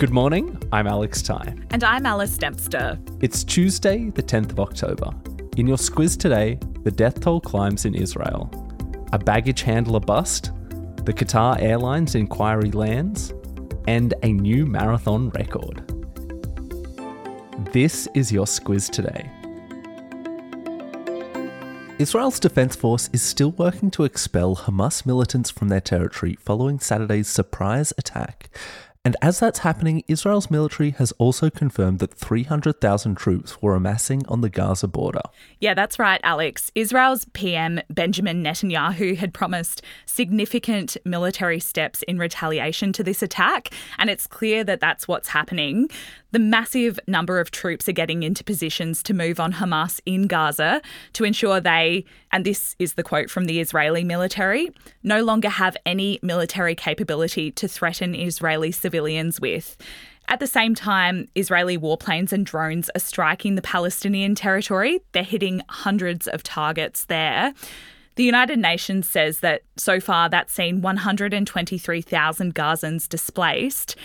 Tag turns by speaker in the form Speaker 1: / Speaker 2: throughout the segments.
Speaker 1: Good morning, I'm Alex Ty.
Speaker 2: And I'm Alice Dempster.
Speaker 1: It's Tuesday, the 10th of October. In your squiz today, the death toll climbs in Israel. A baggage handler bust, the Qatar Airlines inquiry lands, and a new marathon record. This is your squiz today. Israel's Defense Force is still working to expel Hamas militants from their territory following Saturday's surprise attack. And as that's happening, Israel's military has also confirmed that 300,000 troops were amassing on the Gaza border.
Speaker 2: Yeah, that's right, Alex. Israel's PM Benjamin Netanyahu had promised significant military steps in retaliation to this attack, and it's clear that that's what's happening. The massive number of troops are getting into positions to move on Hamas in Gaza to ensure they, and this is the quote from the Israeli military, no longer have any military capability to threaten Israeli civilians with. At the same time, Israeli warplanes and drones are striking the Palestinian territory. They're hitting hundreds of targets there. The United Nations says that so far that's seen 123,000 Gazans displaced.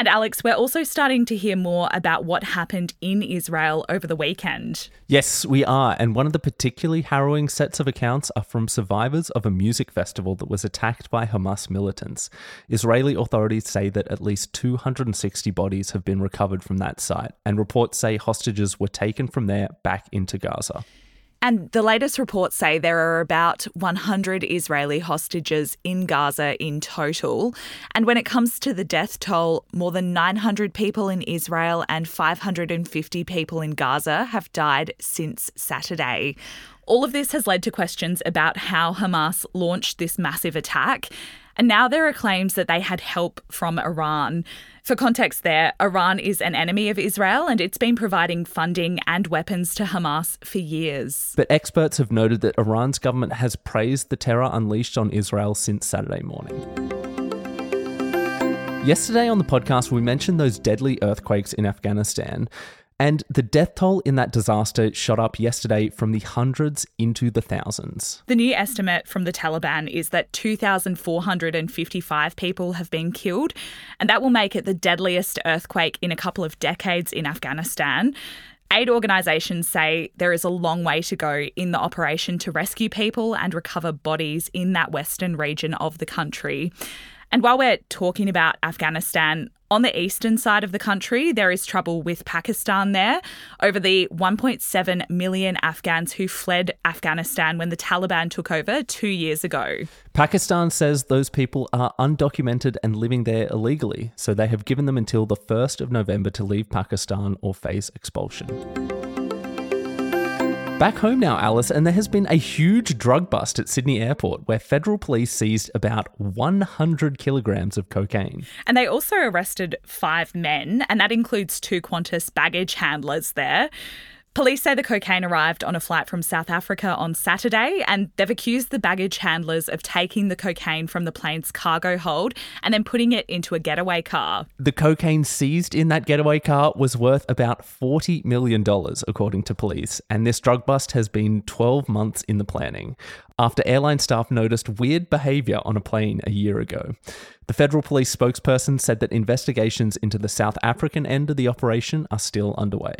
Speaker 2: And Alex, we're also starting to hear more about what happened in Israel over the weekend.
Speaker 1: Yes, we are. And one of the particularly harrowing sets of accounts are from survivors of a music festival that was attacked by Hamas militants. Israeli authorities say that at least 260 bodies have been recovered from that site, and reports say hostages were taken from there back into Gaza.
Speaker 2: And the latest reports say there are about 100 Israeli hostages in Gaza in total. And when it comes to the death toll, more than 900 people in Israel and 550 people in Gaza have died since Saturday. All of this has led to questions about how Hamas launched this massive attack. And now there are claims that they had help from Iran. For context, there, Iran is an enemy of Israel and it's been providing funding and weapons to Hamas for years.
Speaker 1: But experts have noted that Iran's government has praised the terror unleashed on Israel since Saturday morning. Yesterday on the podcast, we mentioned those deadly earthquakes in Afghanistan. And the death toll in that disaster shot up yesterday from the hundreds into the thousands.
Speaker 2: The new estimate from the Taliban is that 2,455 people have been killed, and that will make it the deadliest earthquake in a couple of decades in Afghanistan. Aid organisations say there is a long way to go in the operation to rescue people and recover bodies in that western region of the country. And while we're talking about Afghanistan, on the eastern side of the country, there is trouble with Pakistan there over the 1.7 million Afghans who fled Afghanistan when the Taliban took over two years ago.
Speaker 1: Pakistan says those people are undocumented and living there illegally, so they have given them until the 1st of November to leave Pakistan or face expulsion. Back home now, Alice, and there has been a huge drug bust at Sydney Airport where federal police seized about 100 kilograms of cocaine.
Speaker 2: And they also arrested five men, and that includes two Qantas baggage handlers there. Police say the cocaine arrived on a flight from South Africa on Saturday, and they've accused the baggage handlers of taking the cocaine from the plane's cargo hold and then putting it into a getaway car.
Speaker 1: The cocaine seized in that getaway car was worth about $40 million, according to police, and this drug bust has been 12 months in the planning after airline staff noticed weird behaviour on a plane a year ago. The federal police spokesperson said that investigations into the South African end of the operation are still underway.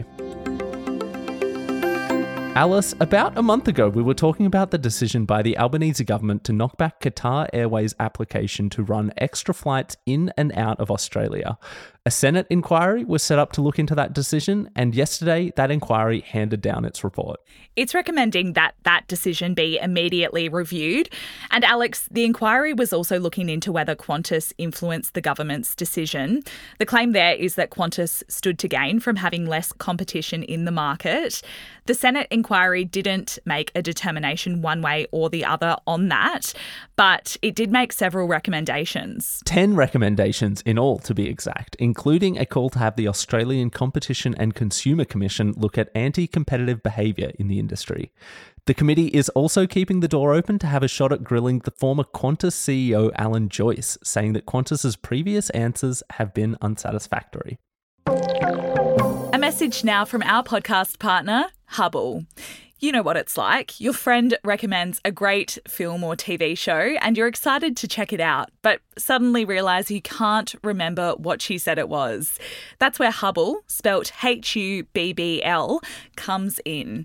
Speaker 1: Alice, about a month ago, we were talking about the decision by the Albanese government to knock back Qatar Airways' application to run extra flights in and out of Australia. A Senate inquiry was set up to look into that decision, and yesterday that inquiry handed down its report.
Speaker 2: It's recommending that that decision be immediately reviewed. And Alex, the inquiry was also looking into whether Qantas influenced the government's decision. The claim there is that Qantas stood to gain from having less competition in the market. The Senate inquiry didn't make a determination one way or the other on that, but it did make several recommendations.
Speaker 1: 10 recommendations in all, to be exact, including a call to have the Australian Competition and Consumer Commission look at anti competitive behaviour in the industry. The committee is also keeping the door open to have a shot at grilling the former Qantas CEO Alan Joyce, saying that Qantas's previous answers have been unsatisfactory.
Speaker 2: Message now from our podcast partner, Hubble. You know what it's like. Your friend recommends a great film or TV show and you're excited to check it out, but suddenly realize you can't remember what she said it was. That's where Hubble, spelt H U B B L, comes in.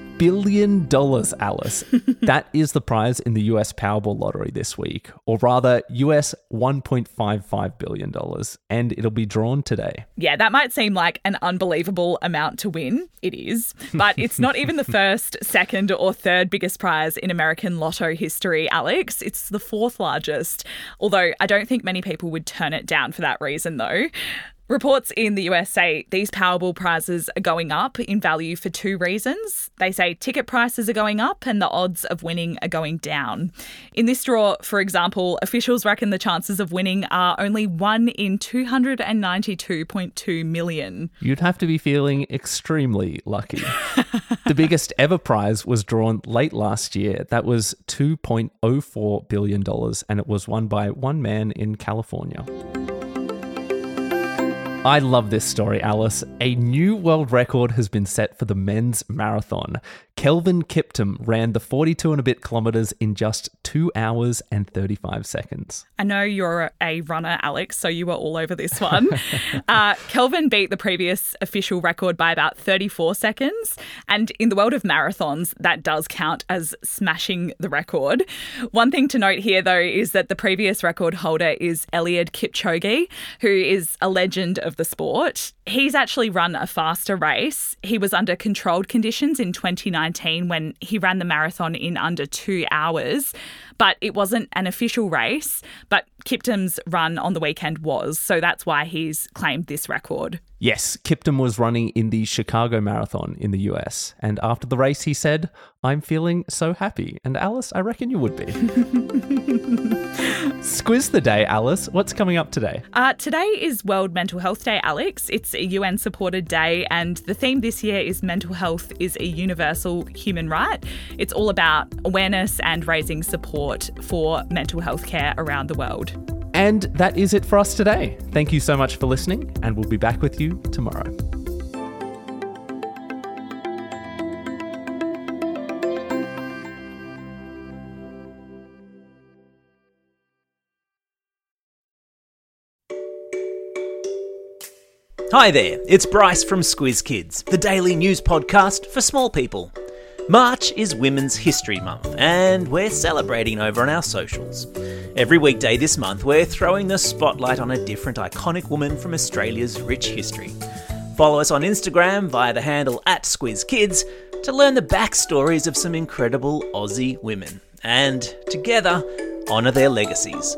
Speaker 1: Billion dollars, Alice. that is the prize in the US Powerball lottery this week, or rather, US $1.55 billion, and it'll be drawn today.
Speaker 2: Yeah, that might seem like an unbelievable amount to win. It is, but it's not even the first, second, or third biggest prize in American lotto history, Alex. It's the fourth largest, although I don't think many people would turn it down for that reason, though. Reports in the US say these Powerball prizes are going up in value for two reasons. They say ticket prices are going up and the odds of winning are going down. In this draw, for example, officials reckon the chances of winning are only 1 in 292.2 million.
Speaker 1: You'd have to be feeling extremely lucky. the biggest ever prize was drawn late last year. That was $2.04 billion, and it was won by one man in California. I love this story, Alice. A new world record has been set for the men's marathon. Kelvin Kiptum ran the 42 and a bit kilometres in just two hours and 35 seconds.
Speaker 2: I know you're a runner, Alex, so you were all over this one. uh, Kelvin beat the previous official record by about 34 seconds. And in the world of marathons, that does count as smashing the record. One thing to note here, though, is that the previous record holder is Eliud Kipchoge, who is a legend of the sport. He's actually run a faster race. He was under controlled conditions in 2019 2019 when he ran the marathon in under two hours. But it wasn't an official race, but Kiptum's run on the weekend was. So that's why he's claimed this record.
Speaker 1: Yes, Kiptum was running in the Chicago Marathon in the US. And after the race, he said, I'm feeling so happy. And Alice, I reckon you would be. Squiz the day, Alice. What's coming up today?
Speaker 2: Uh, today is World Mental Health Day, Alex. It's a UN supported day, and the theme this year is Mental Health is a Universal Human Right. It's all about awareness and raising support for mental health care around the world.
Speaker 1: And that is it for us today. Thank you so much for listening, and we'll be back with you tomorrow.
Speaker 3: Hi there, it's Bryce from Squiz Kids, the daily news podcast for small people. March is Women's History Month, and we're celebrating over on our socials. Every weekday this month, we're throwing the spotlight on a different iconic woman from Australia's rich history. Follow us on Instagram via the handle at SquizKids to learn the backstories of some incredible Aussie women, and together, honour their legacies.